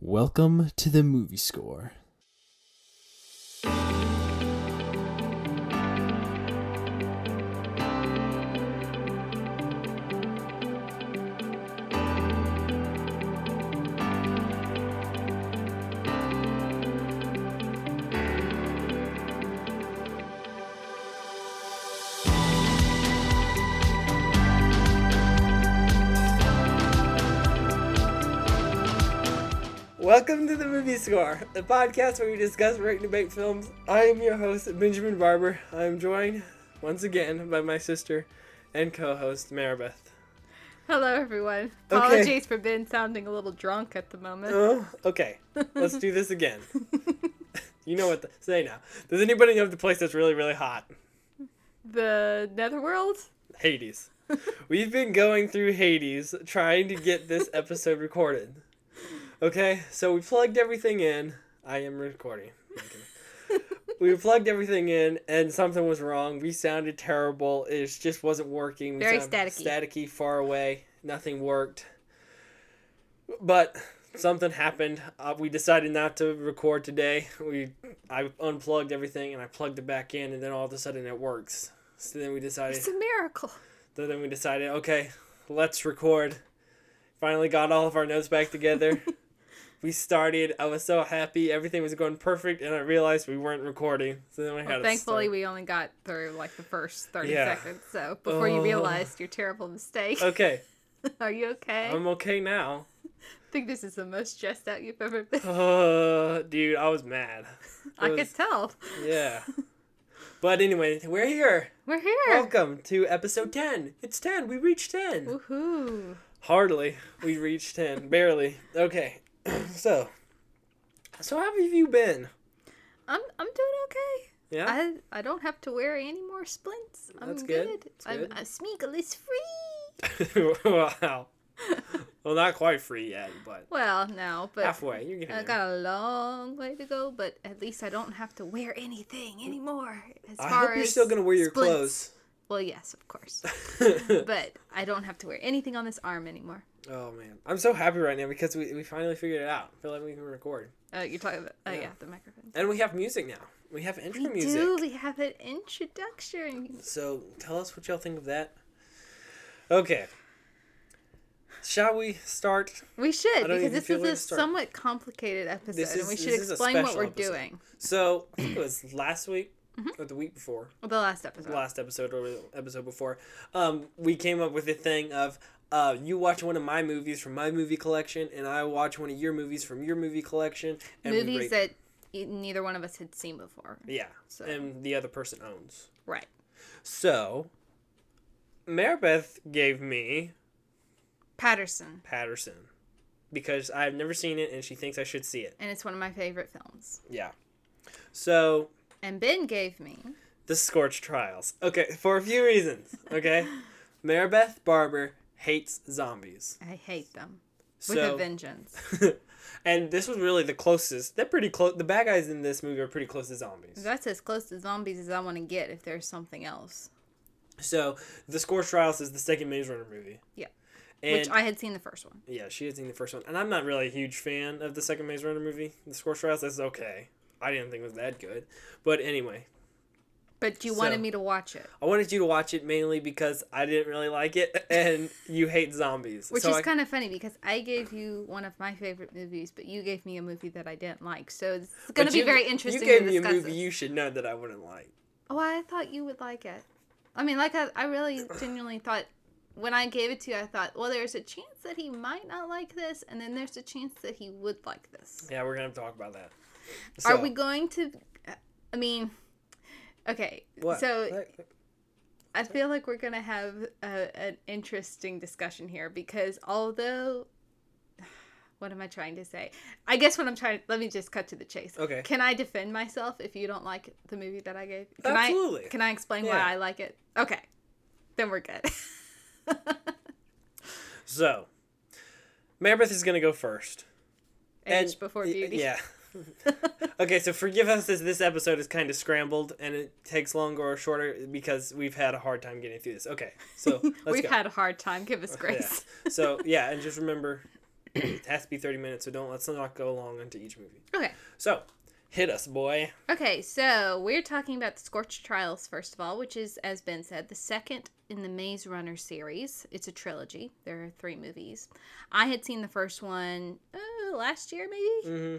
Welcome to the movie score. Welcome to the Movie Score, the podcast where we discuss, and debate films. I am your host, Benjamin Barber. I am joined once again by my sister and co-host Maribeth. Hello, everyone. Okay. Apologies for Ben sounding a little drunk at the moment. Oh, okay. Let's do this again. you know what to say now. Does anybody know the place that's really, really hot? the Netherworld? Hades. We've been going through Hades trying to get this episode recorded. Okay, so we plugged everything in. I am recording. we plugged everything in, and something was wrong. We sounded terrible. It just wasn't working. We Very staticky. Staticky, far away. Nothing worked. But something happened. Uh, we decided not to record today. We I unplugged everything and I plugged it back in, and then all of a sudden it works. So then we decided. It's a miracle. So then we decided, okay, let's record. Finally got all of our notes back together. we started. I was so happy. Everything was going perfect, and I realized we weren't recording. So then we had Well, to thankfully, we only got through like the first 30 Yeah. seconds. So before you Oh. realized your terrible mistake. Okay, Are you okay? I'm okay now. I think this is the most stressed out you've ever been. Uh, dude, I was mad. It I was- could tell. Yeah. But anyway, we're here. We're here. Welcome to episode 10. It's 10. We reached 10. Woohoo. Hardly. We reached 10. Barely. Okay. so, so how have you been? I'm, I'm doing okay. Yeah? I, I don't have to wear any more splints. I'm That's good. That's I'm, good. I'm Smeagol is free. wow. Well, not quite free yet, but Well, no, but halfway. You're getting I got a long way to go, but at least I don't have to wear anything anymore. As I far hope you're still gonna wear your splints. Well, yes, of course, but I don't have to wear anything on this arm anymore. oh man, I'm so happy right now because we, we finally figured it out. I feel like we can record, Uh, you're talking about, oh Yeah. yeah, the microphone. and we have music now. We have intro We music. do. We have an introduction. So tell us what y'all think of that. Okay. Shall we start? We should because this is a somewhat complicated episode, This and we should is explain what we're episode. doing. So I think it was last week Mm-hmm. or the week before. The last episode. the last episode or the episode before, um, we came up with a thing of uh, you watch one of my movies from my movie collection, and I watch one of your movies from your movie collection. And Movies that neither one of us had seen before. yeah, So- and the other person owns. Right. So, Maribeth gave me Paterson, Paterson because I've never seen it, and she thinks I should see it. and it's one of my favorite films. Yeah. So And Ben gave me the Scorch Trials. Okay, for a few reasons. Okay, Maribeth Barber hates zombies. I hate them with So a vengeance. and this was really the closest. They're pretty close. The bad guys in this movie are pretty close to zombies. That's as close to zombies as I want to get if there's something else. So, The Scorch Trials is the second Maze Runner movie. Yeah. And Which I had seen the first one. yeah, she had seen the first one, and I'm not really a huge fan of the second Maze Runner movie. The Scorch Trials is okay. I didn't think it was that good, but anyway, But you So- wanted me to watch it. I wanted you to watch it mainly because I didn't really like it, and you hate zombies. Which so is I- kind of funny because I gave you one of my favorite movies, but you gave me a movie that I didn't like. So it's going to be you- very interesting You gave me a movie this. you should know that I wouldn't like. Oh, I thought you would like it. I mean, like I, I really genuinely thought when I gave it to you, I thought, well, there's a chance that he might not like this, and then there's a chance that he would like this. Yeah, we're gonna talk about that. Are we going to? I mean, okay. What? So I feel like we're gonna have a, an interesting discussion here because although, what am I trying to say? I guess what I'm trying. Let me just cut to the chase. Okay. Can I defend myself if you don't like the movie that I gave? Can Absolutely. I, can I explain Yeah. why I like it? Okay. Then we're good. So, Maribeth is gonna go first. Age before beauty. Yeah. Okay, so forgive us as this episode is kind of scrambled and it takes longer or shorter because we've had a hard time getting through this. Okay, so let's We've go. had a hard time. Give us Yeah. grace. So yeah, and just remember, it has to be 30 minutes, so don't let's not go long into each movie. Okay. So, hit us, boy. Okay, so we're talking about the Scorch Trials first of all, which is, as Ben said, the second in the Maze Runner series. It's a trilogy. There are three movies. I had seen the first one uh, last year, maybe. Mm-hmm.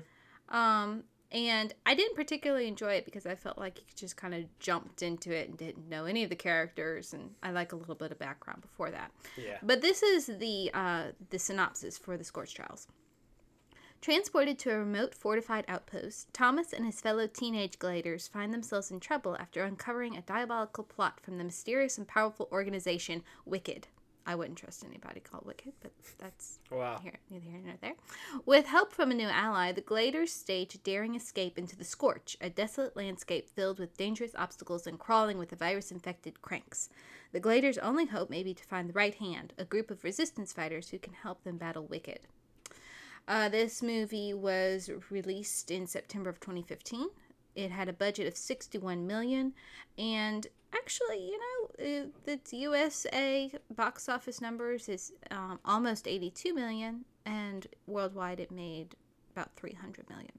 Um, and I didn't particularly enjoy it because I felt like you just kind of jumped into it and didn't know any of the characters, and I like a little bit of background before that. Yeah. But this is the uh, the synopsis for the Scorch Trials. Transported to a remote fortified outpost, Thomas and his fellow teenage Gladers find themselves in trouble after uncovering a diabolical plot from the mysterious and powerful organization Wicked. I wouldn't trust anybody called Wicked, but that's Wow. here, neither here nor there. With help from a new ally, the Gladers stage a daring escape into the Scorch, a desolate landscape filled with dangerous obstacles and crawling with the virus infected cranks. The Gladers' only hope may be to find the right hand, a group of resistance fighters who can help them battle Wicked. Uh, this movie was released in September of 2015. It had a budget of 61 million, and actually, you know, its USA box office numbers is um, almost 82 million, and worldwide it made about 300 million.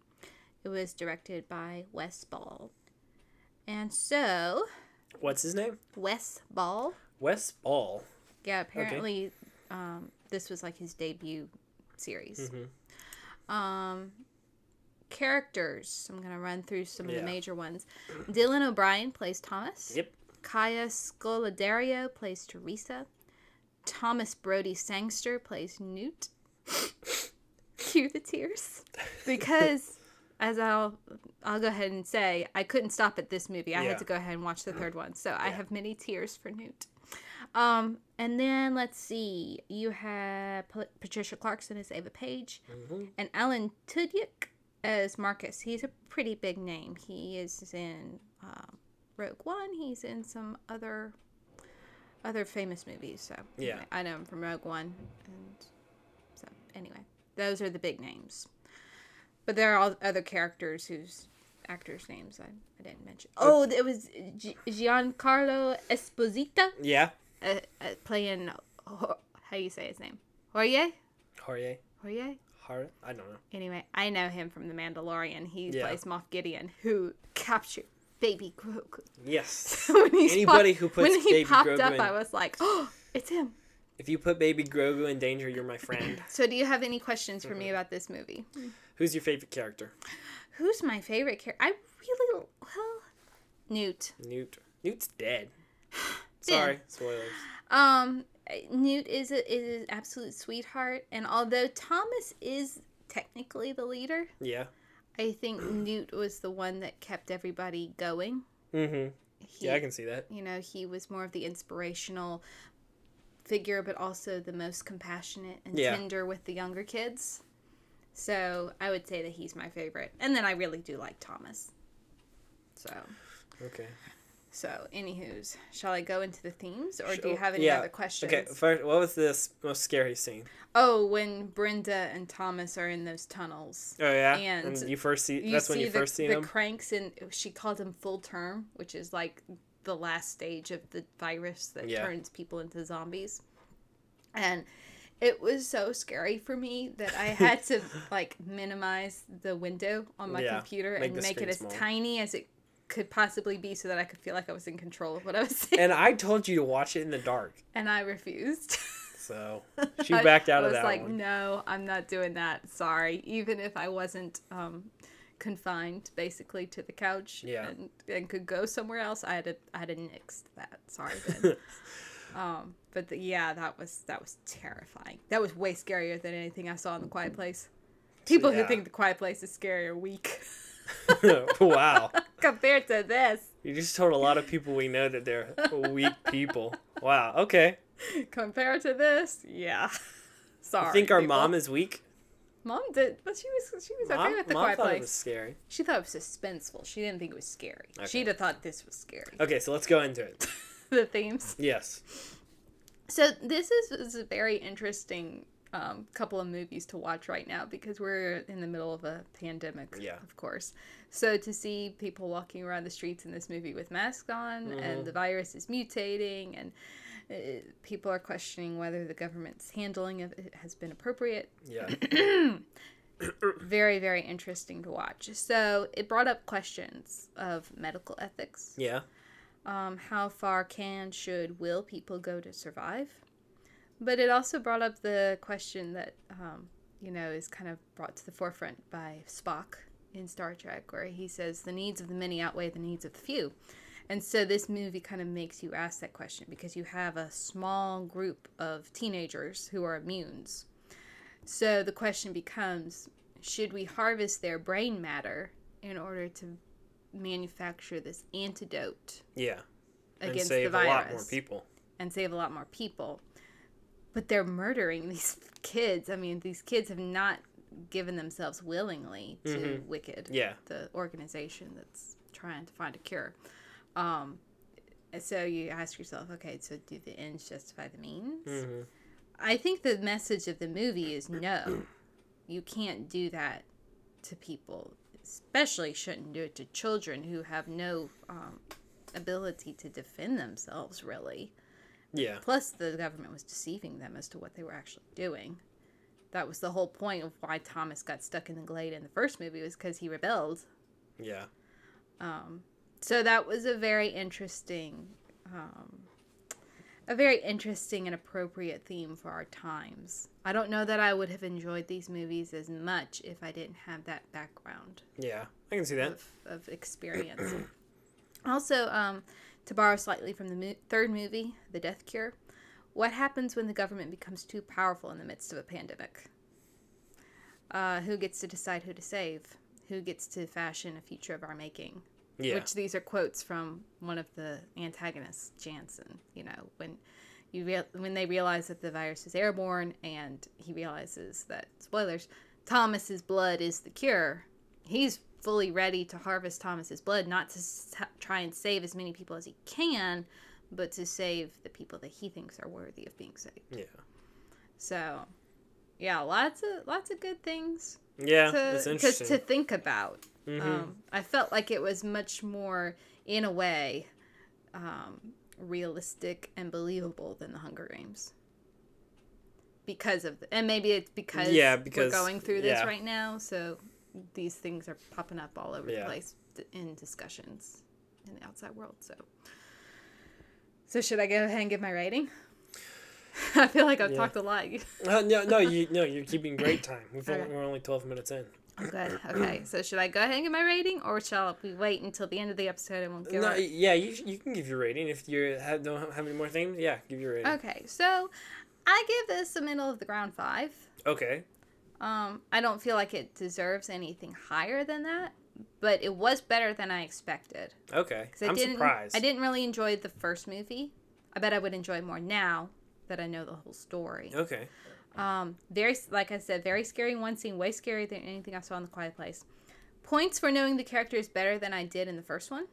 It was directed by Wes Ball, and so What's his name? Wes Ball, Wes Ball. yeah, apparently um, this was like his debut series. Mhm. Um, characters. I'm gonna run through some of the major ones. Dylan O'Brien plays Thomas. Yep. Kaya Scodelario plays Teresa. Thomas Brodie Sangster plays Newt. Cue the tears, because as I'll I'll go ahead and say I couldn't stop at this movie. I Yeah. had to go ahead and watch the third one, so I have many tears for Newt. Um, and then let's see, you have P- Patricia Clarkson as Ava Paige, Mhm. and Alan Tudyk as Marcus. He's a pretty big name. He is in um, Rogue One. He's in some other other famous movies. So Yeah. anyway, I know him from Rogue One, and so anyway, those are the big names. But there are all other characters whose actors' names I, I didn't mention. Oh, it was Gi- Giancarlo Esposito Yeah. uh, uh, playing. How do you say his name? Jorge. Jorge. Jorge. Har. I don't know. Anyway, I know him from The Mandalorian. He Yeah. plays Moff Gideon, who captured Baby Grogu. Yes. when he Anybody who puts when he Baby popped Grogu up, in- I was like, "Oh, it's him." If you put Baby Grogu in danger, you're my friend. So, do you have any questions for Mm-hmm. me about this movie? Who's your favorite character? Who's my favorite character? I really well, Newt. Newt. Newt's dead. Sorry, spoilers. Um, Newt is a is an absolute sweetheart, and although Thomas is technically the leader, Yeah. I think Newt was the one that kept everybody going. Mm-hmm. He, Yeah, I can see that. you know, he was more of the inspirational figure, but also the most compassionate and Yeah. tender with the younger kids. So I would say that he's my favorite, and then I really do like Thomas. So, Okay. So anywho's, shall I go into the themes, or do you have any Yeah. other questions? Okay. First, what was this most scary scene? Oh, when Brenda and Thomas are in those tunnels. Oh yeah. And you first see. You that's see when you the, first see the him. cranks, and she called them full term, which is like the last stage of the virus that Yeah. turns people into zombies. And it was so scary for me that I had to like minimize the window on my Yeah, computer make and the make it as small. tiny as it could possibly be so that I could feel like I was in control of what I was saying. and I told you to watch it in the dark, And I refused. so she backed out I of was that like, one. no, I'm not doing that. Sorry. Even if I wasn't um, confined basically to the couch Yeah. and, and could go somewhere else, I had to I had to nix that. Sorry, Ben. um, but the, yeah, that was that was terrifying. That was way scarier than anything I saw in the Quiet Place. People Yeah. who think the Quiet Place is scary are weak wow. compared to this. You just told a lot of people we know that they're weak people. Wow. Okay. Compared to this, yeah. Sorry. You think our people. mom is weak? Mom did, but she was she was okay with the mom Quiet thought Place. it was scary. She thought it was suspenseful. She didn't think it was scary. Okay. She'd have thought this was scary. Okay, so let's go into it. the themes. Yes. So this is, is a very interesting um, couple of movies to watch right now because we're in the middle of a pandemic, Yeah. of course. So to see people walking around the streets in this movie with masks on Mhm. and the virus is mutating and Uh, people are questioning whether the government's handling of it has been appropriate. Yeah. Very, very interesting to watch. So it brought up questions of medical ethics. Yeah. Um, how far can, should, will people go to survive? But it also brought up the question that, um, you know, is kind of brought to the forefront by Spock in Star Trek, where he says the needs of the many outweigh the needs of the few. And so this movie kind of makes you ask that question because you have a small group of teenagers who are immunes. So the question becomes should we harvest their brain matter in order to manufacture this antidote Yeah. And against save the a virus lot more people. and save a lot more people? But they're murdering these kids. I mean, these kids have not given themselves willingly to Mhm. Wicked, Yeah. the organization that's trying to find a cure. Um, so you ask yourself, okay, so do the ends justify the means? hmm I think the message of the movie is no, you can't do that to people. Especially shouldn't do it to children who have no um, ability to defend themselves, really. Yeah. Plus, the government was deceiving them as to what they were actually doing. That was the whole point of why Thomas got stuck in the glade in the first movie was because he rebelled. Yeah. Um, so that was a very interesting, um, a very interesting and appropriate theme for our times. I don't know that I would have enjoyed these movies as much if I didn't have that background Yeah. I can see that. of, of experience. also, um, to borrow slightly from the mo- third movie, The Death Cure, what happens when the government becomes too powerful in the midst of a pandemic? Uh, who gets to decide who to save? Who gets to fashion a future of our making? Yeah. Which these are quotes from one of the antagonists, Janson. You know, when you real when they realize that the virus is airborne, and he realizes that spoilers, Thomas's blood is the cure. He's fully ready to harvest Thomas's blood, not to s- try and save as many people as he can, but to save the people that he thinks are worthy of being saved. yeah. So, yeah, lots of lots of good things Yeah. to it's to, interesting. to think about. Mhm. Um, I felt like it was much more, in a way, um, realistic and believable than the Hunger Games. Because of, the, and maybe it's because, Yeah, because- we're going through this yeah. right now, so these things are popping up all over Yeah. the place in discussions in the outside world. So, so should I go ahead and give my rating? I feel like I've Yeah. talked a lot. Uh, no, no, you no, you're keeping great time. We've Okay. only, we're only twelve minutes in. Good. Okay. So should I go ahead and give my rating, or shall we wait until the end of the episode and we'll give No, yeah, you, you can give your rating if you have, don't have any more things. Yeah, give your rating. Okay. So I give this a middle of the ground five. Okay. Um, I don't feel like it deserves anything higher than that, but it was better than I expected. Okay, I I'm didn't, surprised. I didn't really enjoy the first movie. I bet I would enjoy more now that I know the whole story. Okay. Um, very, like I said, very scary one scene, way scarier than anything I saw in The Quiet Place. Points for knowing the characters better than I did in the first one.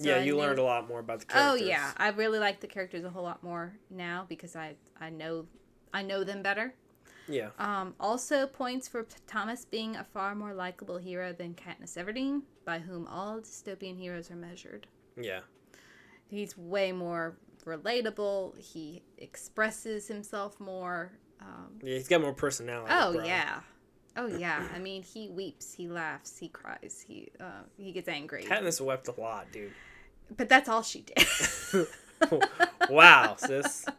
So yeah, you knew- learned a lot more about the characters. Oh yeah, I really like the characters a whole lot more now because I I know I know them better. Yeah. Um, also points for Thomas being a far more likable hero than Katniss Everdeen, by whom all dystopian heroes are measured. Yeah. He's way more relatable. He expresses himself more. Um, Yeah, he's got more personality. oh bro. yeah, oh yeah. I mean, he weeps, he laughs, he cries, he uh, he gets angry. Katniss wept a lot, dude. But that's all she did. wow, sis.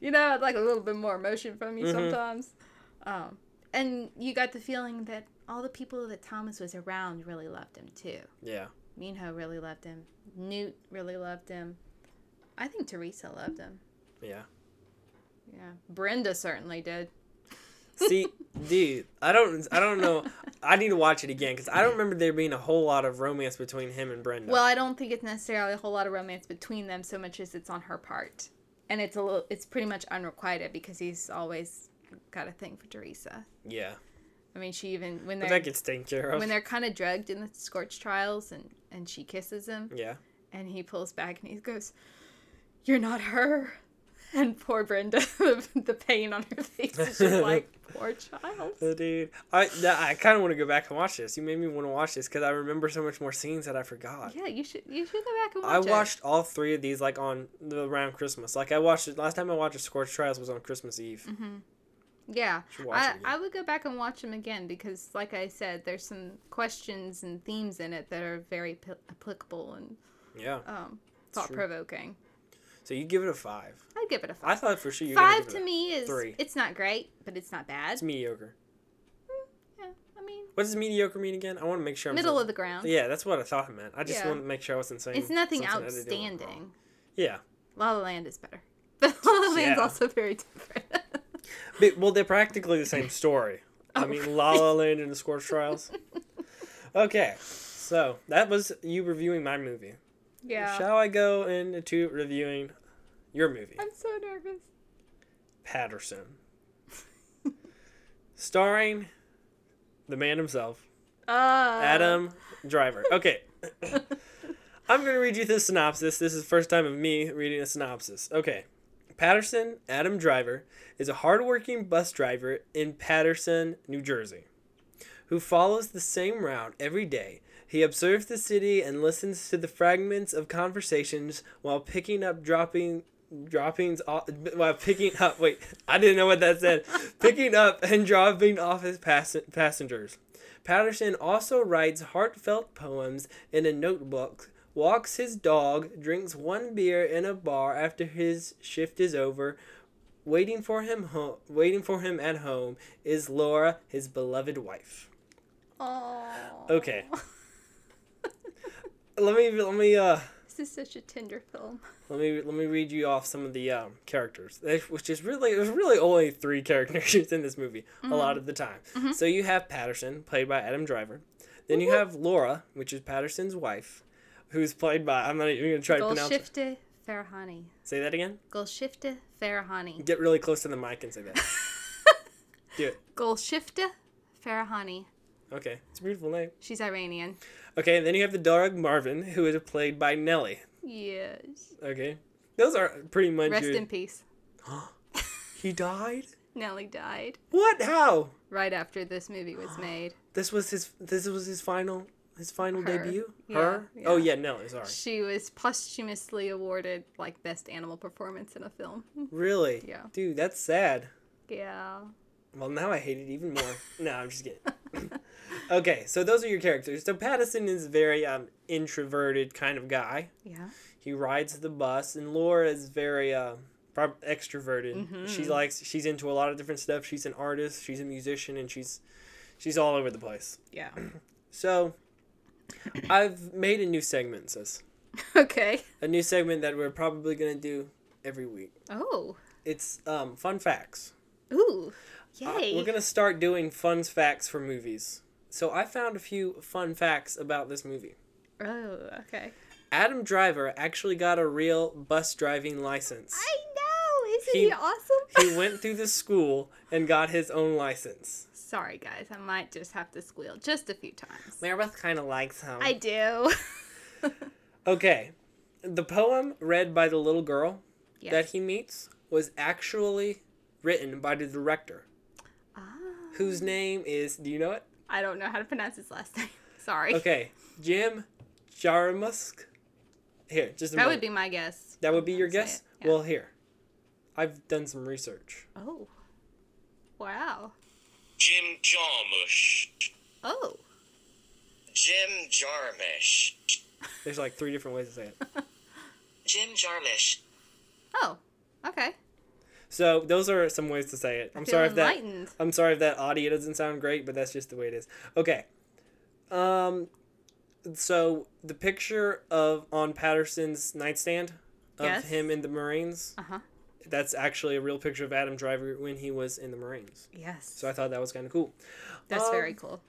you know, I'd like a little bit more emotion from you Mhm. sometimes. Um, and you got the feeling that all the people that Thomas was around really loved him too. Yeah. Minho really loved him. Newt really loved him. I think Teresa loved him. Yeah. Yeah, Brenda certainly did. See, dude, I don't, I don't know. I need to watch it again because I don't remember there being a whole lot of romance between him and Brenda. Well, I don't think it's necessarily a whole lot of romance between them so much as it's on her part, and it's a little, it's pretty much unrequited because he's always got a thing for Teresa. yeah, I mean, she even when they're that gets taken care of. when they're kind of drugged in the Scorch trials, and and she kisses him, yeah. and he pulls back and he goes, "You're not her." And poor Brenda, the, pain on her face is just like, poor child. Uh, dude, I I kind of want to go back and watch this. You made me want to watch this because I remember so much more scenes that I forgot. Yeah, you should you should go back and watch I it. watched all three of these like on the around Christmas. Like I watched it last time I watched a Scorched Trials was on Christmas Eve. Yeah, watch it I. I would go back and watch them again because, like I said, there's some questions and themes in it that are very p- applicable and Yeah. um, thought provoking. So you give it a five. I'd give it a five. I thought for sure you Five give to it a, me is three. it's not great, but it's not bad. It's mediocre. Hmm, yeah, I mean, What does mediocre mean again? I want to make sure I'm middle saying- of the ground. Yeah, that's what I thought it meant. I just Yeah. want to make sure I wasn't saying. It's nothing something I did wrong. outstanding. Yeah. La La Land is better, but La La Land's Yeah. also very different. But, well, they're practically the same story. I Oh. mean, La La Land and the Scorched Trials. Okay, so that was you reviewing my movie. yeah, Shall I go into reviewing your movie, I'm so nervous. Paterson? Starring the man himself, Uh, Adam Driver. Okay. I'm going to read you the synopsis. This is the first time of me reading a synopsis. Okay. Paterson, Adam Driver, is a hardworking bus driver in Paterson, New Jersey, who follows the same route every day. He observes the city and listens to the fragments of conversations while picking up dropping droppings off while picking up wait i didn't know what that said picking up and dropping off his pass- passengers Paterson also writes heartfelt poems in a notebook, walks his dog, drinks one beer in a bar after his shift is over. Waiting for him home, waiting for him at home is Laura, his beloved wife. Aw. Okay. Let me let me uh is such a tender film. let me let me read you off some of the um, characters, which is really there's really only three characters in this movie a lot of the time. So you have Paterson, played by Adam Driver. Then you have Laura, which is Paterson's wife, who's played by I'm not even gonna try to pronounce it. Farahani. Say that again. Golshifteh Farahani. Get really close to the mic and say that. Do it. Golshifteh Farahani. Okay, it's a beautiful name. She's Iranian. Okay, and then you have the dog Marvin, who is played by Nellie. Yes. Okay, those are pretty much Rest your- in peace. He died. Nellie died What? How? right after this movie was made. This was his. This was his final. His final Her. debut. Yeah, Her. Oh yeah. yeah, Nellie. Sorry. She was posthumously awarded like best animal performance in a film. Really? Yeah. Dude, that's sad. Yeah. Well, now I hate it even more. no, I'm just kidding. okay, so those are your characters. So Paterson is a very um introverted kind of guy. Yeah. He rides the bus, and Laura is very uh extroverted. She likes. She's into a lot of different stuff. She's an artist. She's a musician, and she's she's all over the place. Yeah. So I've made a new segment, sis. okay. A new segment that we're probably gonna do every week. Oh. It's um fun facts. Ooh. Yay. we're gonna start doing fun facts for movies. So I found a few fun facts about this movie. Oh, okay. Adam Driver actually got a real bus driving license. I know. Isn't He- he, awesome? He went through the school and got his own license. Sorry, guys. I might just have to squeal just a few times. Meredith kind of likes him. I do. Okay, the poem read by the little girl yes. that he meets was actually written by the director. Whose name is. Do you know it? I don't know how to pronounce his last name. Sorry. Okay, Jim Jarmusk. Here, just a That moment. would be my guess. That would be your guess? yeah. Well, here. I've done some research. Oh. Wow. Jim Jarmusch. Oh. Jim Jarmusch. There's like three different ways to say it. Jim Jarmusch. Oh. Okay. So those are some ways to say it. I'm sorry if that. I'm sorry if that audio doesn't sound great, but that's just the way it is. Okay. Um so the picture of on Paterson's nightstand of Yes. him in the Marines, Uh huh. that's actually a real picture of Adam Driver when he was in the Marines. Yes. So I thought that was kind of cool. That's Um, very cool.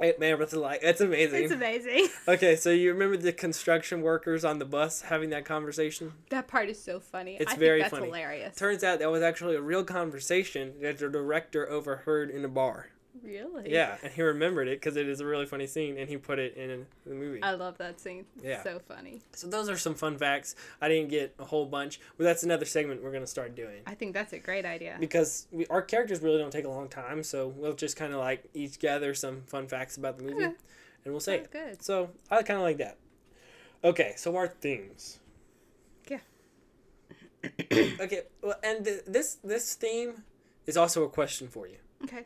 Hey, man, what's it like? It's amazing. It's amazing. Okay, so you remember the construction workers on the bus having that conversation? that part is so funny. It's I very think that's funny. hilarious. Turns out that was actually a real conversation that the director overheard in a bar. Really? Yeah, and he remembered it because it is a really funny scene, and he put it in the movie. I love that scene. It's Yeah. So funny. so those are some fun facts. I didn't get a whole bunch, but that's another segment we're gonna start doing I think that's a great idea. because we, our characters really don't take a long time, so we'll just kind of like each gather some fun facts about the movie, Okay. and we'll say Sounds it. good. So I kind of like that. Okay, so our themes. Yeah. okay, well, and th- this this theme is also a question for you. Okay.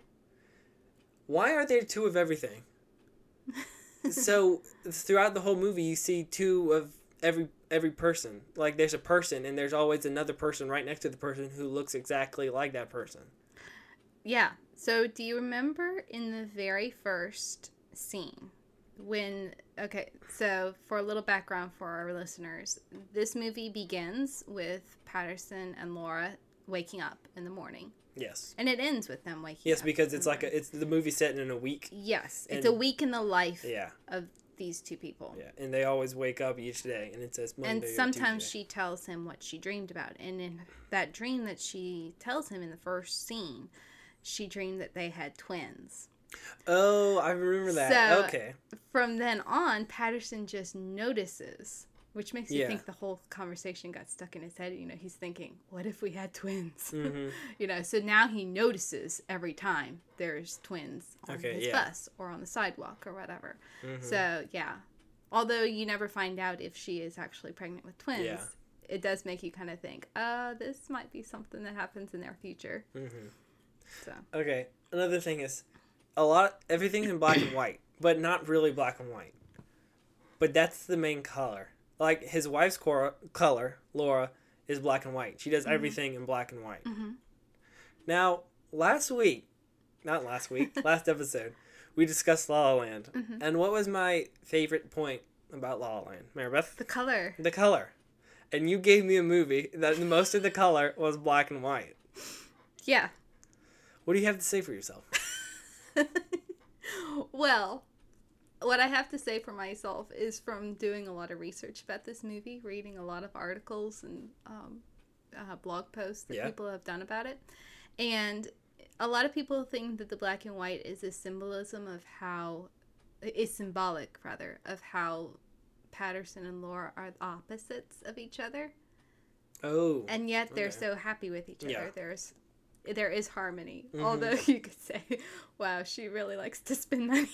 Why are there two of everything? so throughout the whole movie, you see two of every every person. Like there's a person, and there's always another person right next to the person who looks exactly like that person. Yeah. So, do you remember in the very first scene when okay, so for a little background for our listeners, this movie begins with Paterson and Laura waking up in the morning. Yes. And it ends with them waking Yes, up. because it's like a, it's the movie set in a week. Yes, it's a week in the life Yeah, of these two people. yeah, and they always wake up each day, and it says Monday. and sometimes she tells him what she dreamed about and in that dream that she tells him in the first scene she dreamed that they had twins Oh, I remember that. So- okay. from then on paterson just notices which makes you Yeah. think the whole conversation got stuck in his head you know he's thinking what if we had twins hmm you know so now he notices every time there's twins on Okay, his yeah. bus or on the sidewalk or whatever hmm so yeah, although you never find out if she is actually pregnant with twins, Yeah. it does make you kind of think, uh, this might be something that happens in their future. hmm So Okay. Another thing is, a lot everything's in black and white, but not really black and white. But that's the main color. Like his wife's cor- color, Laura, is black and white. She does everything in black and white. Mhm. Now, last week, not last week, last episode, we discussed La La Land. Mhm. And what was my favorite point about La La Land, Maribeth? the color, The color. And you gave me a movie that most of the color was black and white. yeah. What do you have to say for yourself? well, what I have to say for myself is from doing a lot of research about this movie, reading a lot of articles and um, uh, blog posts that Yeah. people have done about it. And a lot of people think that the black and white is a symbolism of how, is symbolic rather, of how Paterson and Laura are opposites of each other. Oh. And yet they're Okay. so happy with each other. Yeah. There's there is harmony. Mhm. Although you could say, wow, she really likes to spend money.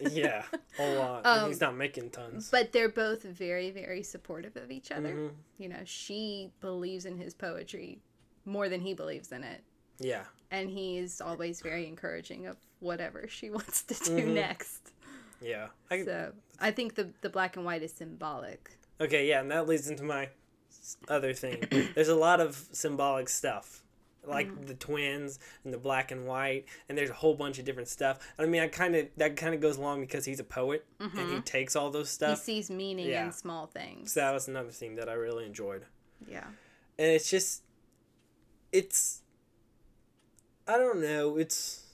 yeah, a lot. Um, and he's not making tons. But they're both very, very supportive of each other. Mhm. You know, she believes in his poetry more than he believes in it. Yeah. And he's always very encouraging of whatever she wants to do Mhm. next. Yeah. I, So I think the, the black and white is symbolic. okay, yeah, and that leads into my other thing. There's a lot of symbolic stuff. Like Mm-hmm. the twins and the black and white, and there's a whole bunch of different stuff. I mean, I kind of that kind of goes along because he's a poet and he takes all those stuff He sees meaning Yeah. in small things. So that was another thing that I really enjoyed. yeah. and it's just it's i don't know it's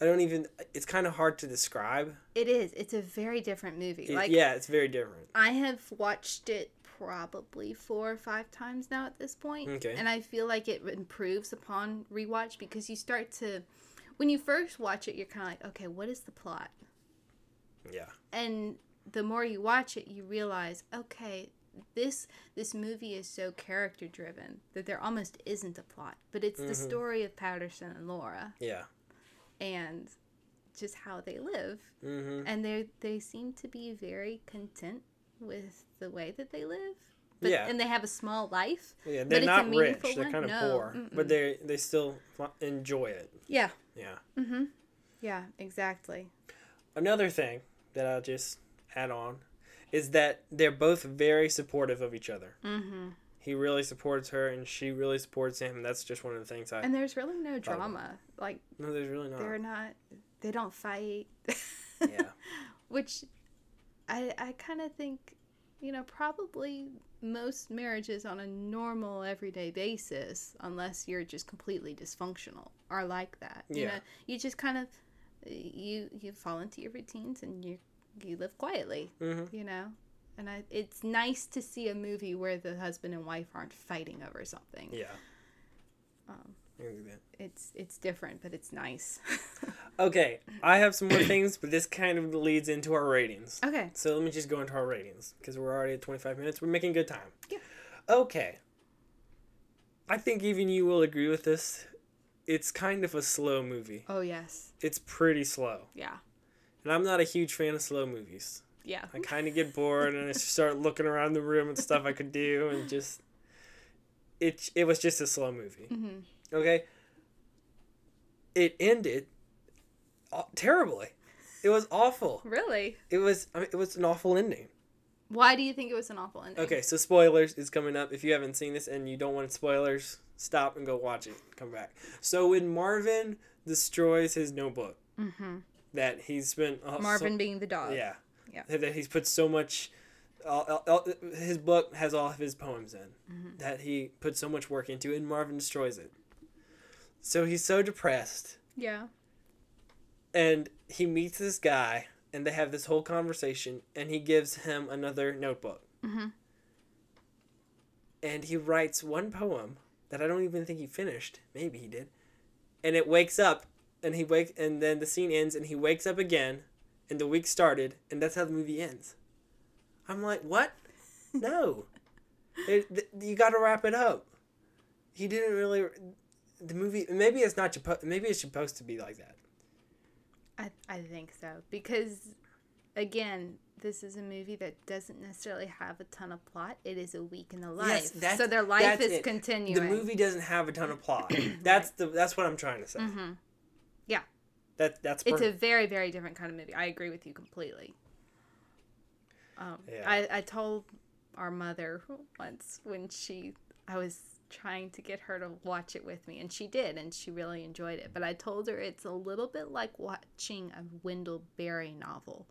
i don't even it's kind of hard to describe It is. It's a very different movie. Like yeah it's very different I have watched it probably four or five times now at this point. Okay. And I feel like it improves upon rewatch because you start to, when you first watch it, you're kind of like, okay, what is the plot? yeah And the more you watch it, you realize, okay, this this movie is so character driven that there almost isn't a plot, but it's the Mhm. story of Paterson and Laura yeah and just how they live mm-hmm and they they seem to be very content with the way that they live. But, Yeah. and they have a small life. yeah but they're it's a not rich they're kind of No, poor mm-mm. but they they still enjoy it Yeah. yeah Mm-hmm. Yeah, exactly. another thing that i'll just add on is that they're both very supportive of each other Mm-hmm. he really supports her and she really supports him that's just one of the things i And there's really no drama. Like no there's really not they're not. They don't fight. yeah Which, I I kind of think, you know, probably most marriages on a normal everyday basis, unless you're just completely dysfunctional, are like that. You Yeah. know, you just kind of you you fall into your routines and you you live quietly. mm-hmm You know. And I, it's nice to see a movie where the husband and wife aren't fighting over something. yeah I can do that. It's it's different, but it's nice. Okay, I have some more things, but this kind of leads into our ratings. okay. So let me just go into our ratings because we're already at 25 minutes. We're making good time. Yeah. Okay. I think even you will agree with this. It's kind of a slow movie. Oh yes. It's pretty slow. Yeah. And I'm not a huge fan of slow movies. Yeah. I kind of get bored and I start looking around the room and stuff I could do and just it it was just a slow movie. hmm Okay? It ended terribly. It was awful. Really? It was I mean, it was an awful ending. Why do you think it was an awful ending? Okay, so spoilers is coming up. If you haven't seen this and you don't want spoilers, stop and go watch it. Come back. So when Marvin destroys his notebook Mm-hmm. that he's spent uh, so- Marvin being the dog. yeah, Yeah. that he's put so much. all all- all- his book has all of his poems in Mm-hmm. that he put so much work into, and Marvin destroys it. So he's so depressed, Yeah. and he meets this guy, and they have this whole conversation, and he gives him another notebook. Mm-hmm. And he writes one poem that I don't even think he finished. Maybe he did. And it wakes up, and he wake, and then the scene ends, and he wakes up again, and the week started, and that's how the movie ends. I'm like, what? No, it, th- you got to wrap it up. He didn't really. The movie maybe it's not supposed maybe it's supposed to be like that. I I think so because, again, this is a movie that doesn't necessarily have a ton of plot. It is a week in the life, Yes, so their life is it. continuing. The movie doesn't have a ton of plot. That's the that's what I'm trying to say. hmm Yeah. That that's It's a very very different kind of movie. I agree with you completely. Um, Yeah. I I told our mother once when she I was trying to get her to watch it with me and she did and she really enjoyed it but i told her it's a little bit like watching a wendell berry novel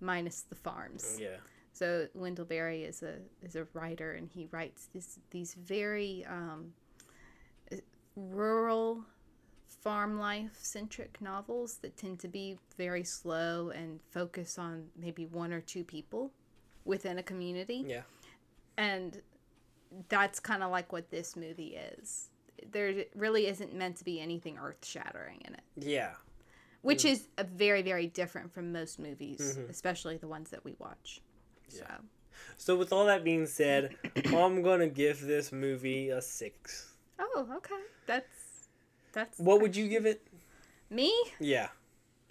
minus the farms yeah. so Wendell Berry is a is a writer, and he writes this these very um, rural farm life centric novels that tend to be very slow and focus on maybe one or two people within a community, Yeah. and that's kind of like what this movie is. There really isn't meant to be anything earth shattering in it Yeah. which is a very very different from most movies Mhm. especially the ones that we watch so Yeah. So with all that being said, I'm gonna give this movie a six. oh okay that's that's What would you give it? me Yeah.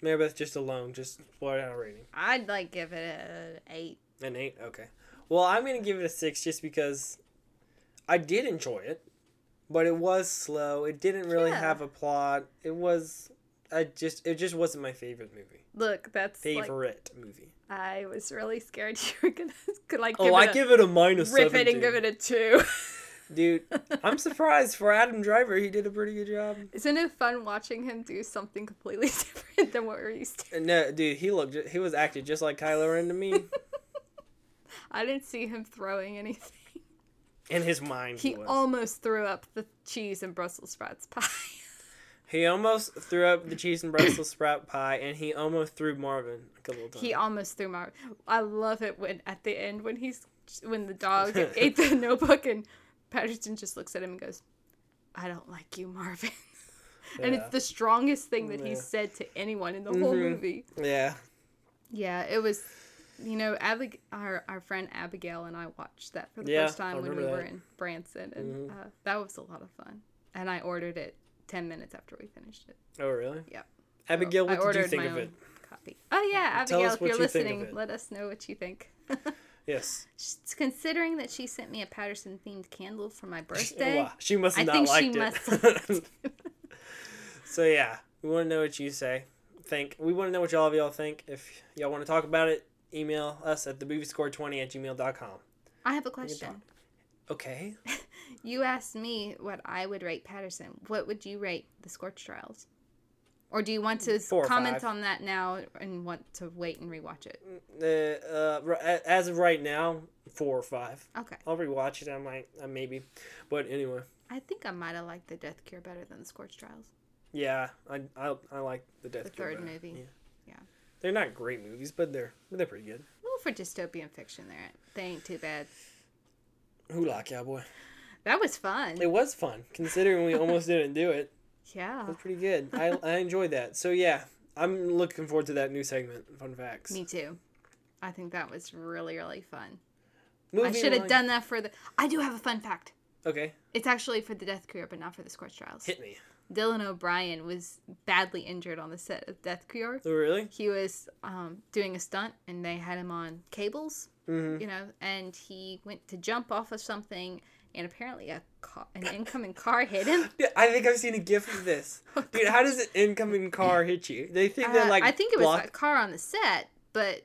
Maribeth just alone, just what out rating? i'd like give it an eight An eight? Okay. Well, I'm gonna give it a six just because I did enjoy it, but it was slow. It didn't really Yeah. have a plot. It was, I just, it just wasn't my favorite movie. look that's like Favorite movie. i was really scared you were gonna like Oh, give I it a, give it a minus rip seven. it and give it a two Dude, I'm surprised for Adam Driver. He did a pretty good job. isn't it fun watching him do something completely different than what we're used to uh, No, dude, he looked. He was acting just like Kylo Ren to me. i didn't see him throwing anything In his mind, he, was. almost threw up the cheese and brussels sprouts pie he almost threw up the cheese and Brussels sprout pie, and he almost threw Marvin a couple times. He almost threw Marvin. I love it when at the end when he's when the dog ate the notebook and Paterson just looks at him and goes, "I don't like you, Marvin." and Yeah. it's the strongest thing that Yeah. he's said to anyone in the whole Mhm. movie. yeah. Yeah, it was. You know, Abig- our our friend Abigail and I watched that for the Yeah, first time when we remember were in Branson, and Mhm. uh, that was a lot of fun. And I ordered it ten minutes after we finished it. Oh, really? Yep. Abigail, I what did you think of it? Copy. Oh yeah, Abigail, if you're you listening, let us know what you think. Yes. She's- Considering that she sent me a Paterson themed candle for my birthday, Wow, she must have I not think she liked must it. so yeah, we want to know what you say. Think we want to know what y'all of y'all think. If y'all want to talk about it, email us at themoviescore20 at gmail.com. I have a question. Okay. You asked me what I would rate Paterson. What would you rate the Scorch Trials? Or do you want to comment five. on that now and want to wait and rewatch it? Uh, uh, as of right now, four or five. Okay. I'll rewatch it. I might, uh, maybe, but anyway, I think I might have liked the Death Cure better than the Scorch Trials. yeah, I I, I like the Death The Cure third better. movie. Yeah. Yeah. They're not great movies, but they're they're pretty good. Well, for dystopian fiction, they're they ain't too bad. Who like cowboy? That was fun. It was fun, considering we almost didn't do it. yeah. That's pretty good. I, I enjoyed that. So yeah, I'm looking forward to that new segment. Fun facts. Me too. I think that was really, really fun. I should have done that for the. I do have a fun fact. Okay, It's actually for the Death Cure, but not for the Scorch Trials. hit me. Dylan O'Brien was badly injured on the set of Death Cure. Oh really? He was um, doing a stunt, and they had him on cables, Mm-hmm. you know, and he went to jump off of something, and apparently a car, an incoming car hit him. Dude, I think I've seen a gif of this. Dude, how does an incoming car hit you? They think they're Uh, like I think it was a car on the set, but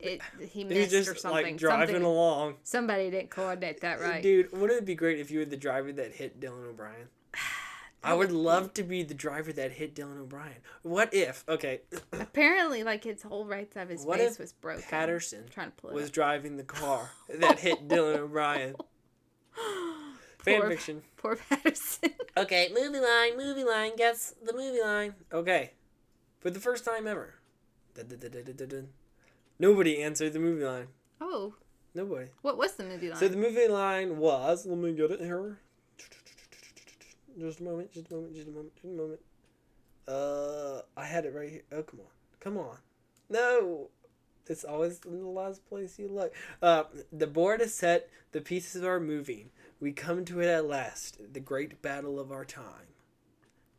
it he missed just or something. like driving something along. somebody didn't coordinate that right. Dude, wouldn't it be great if you were the driver that hit Dylan O'Brien? I would love to be the driver that hit Dylan O'Brien. What if, okay, Apparently, like his whole right side of his What face was broken. Paterson trying to pull was up. driving the car that hit Dylan O'Brien? Fan Poor- fiction. Poor Paterson. Okay, movie line, movie line, guess the movie line. Okay, for the first time ever. Nobody answered the movie line. oh, Nobody. what was the movie line? So the movie line was. Let me get it here. Just a moment. Just a moment. Just a moment. Just a moment. Uh, I had it right here. Oh, come on. Come on. No. It's always in the last place you look. Uh, the board is set. The pieces are moving. We come to it at last. The great battle of our time,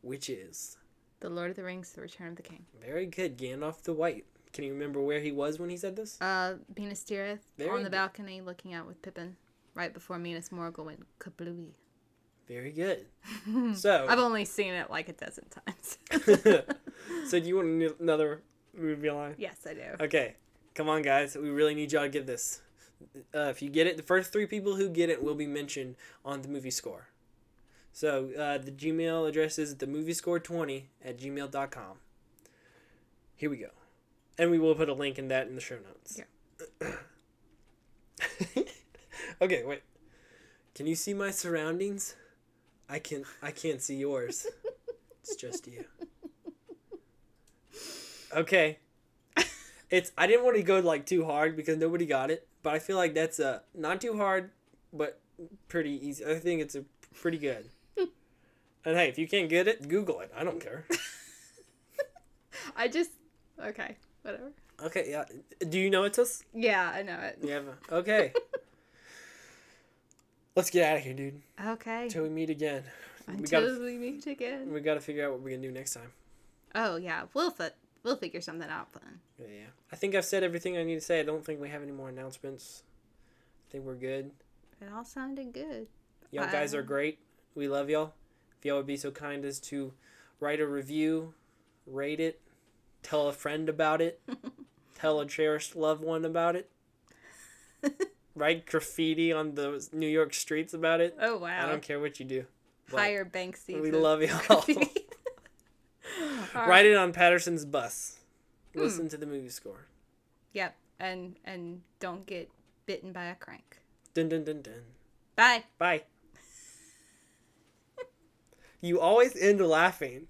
which is the Lord of the Rings: The Return of the King. very good. Gandalf the White. Can you remember where he was when he said this? Uh, Minas Tirith Very on the good. balcony looking out with Pippin, right before Minas Morgul went kablooey. Very good. So. I've only seen it like a dozen times. so do you want another movie line? yes, I do. Okay, come on, guys. We really need y'all to get this. Uh, if you get it, the first three people who get it will be mentioned on the movie score. So uh, the Gmail address is the movie score 20 at gmail.com. Here we go. And we will put a link in that in the show notes. Yeah. okay, wait. Can you see my surroundings? I can't. I can't see yours. it's just you. Okay. It's I didn't want to go like too hard because nobody got it, but I feel like that's uh not too hard, but pretty easy. I think it's a pretty good. and hey, if you can't get it, Google it. I don't care. I just okay, whatever. Okay, yeah. Do you know it's us? Yeah, I know it. Yeah. okay. Let's get out of here, dude. Okay. Until we meet again. we Until gotta we meet again. we gotta figure out what we're gonna do next time. Oh yeah, we'll fi- we'll figure something out then. Yeah, yeah. I think I've said everything I need to say. I don't think we have any more announcements. I think we're good. It all sounded good. Y'all guys are um, great. We love y'all. If y'all would be so kind as to write a review, rate it, tell a friend about it, tell a cherished loved one about it, write graffiti on the New York streets about it. Oh wow! I don't care what you do. Hire Banksy. We love y'all. All write it on Paterson's bus. Hmm. Listen to the movie score. Yep, and and don't get bitten by a crank. Dun dun dun dun. Bye. Bye. you always end laughing.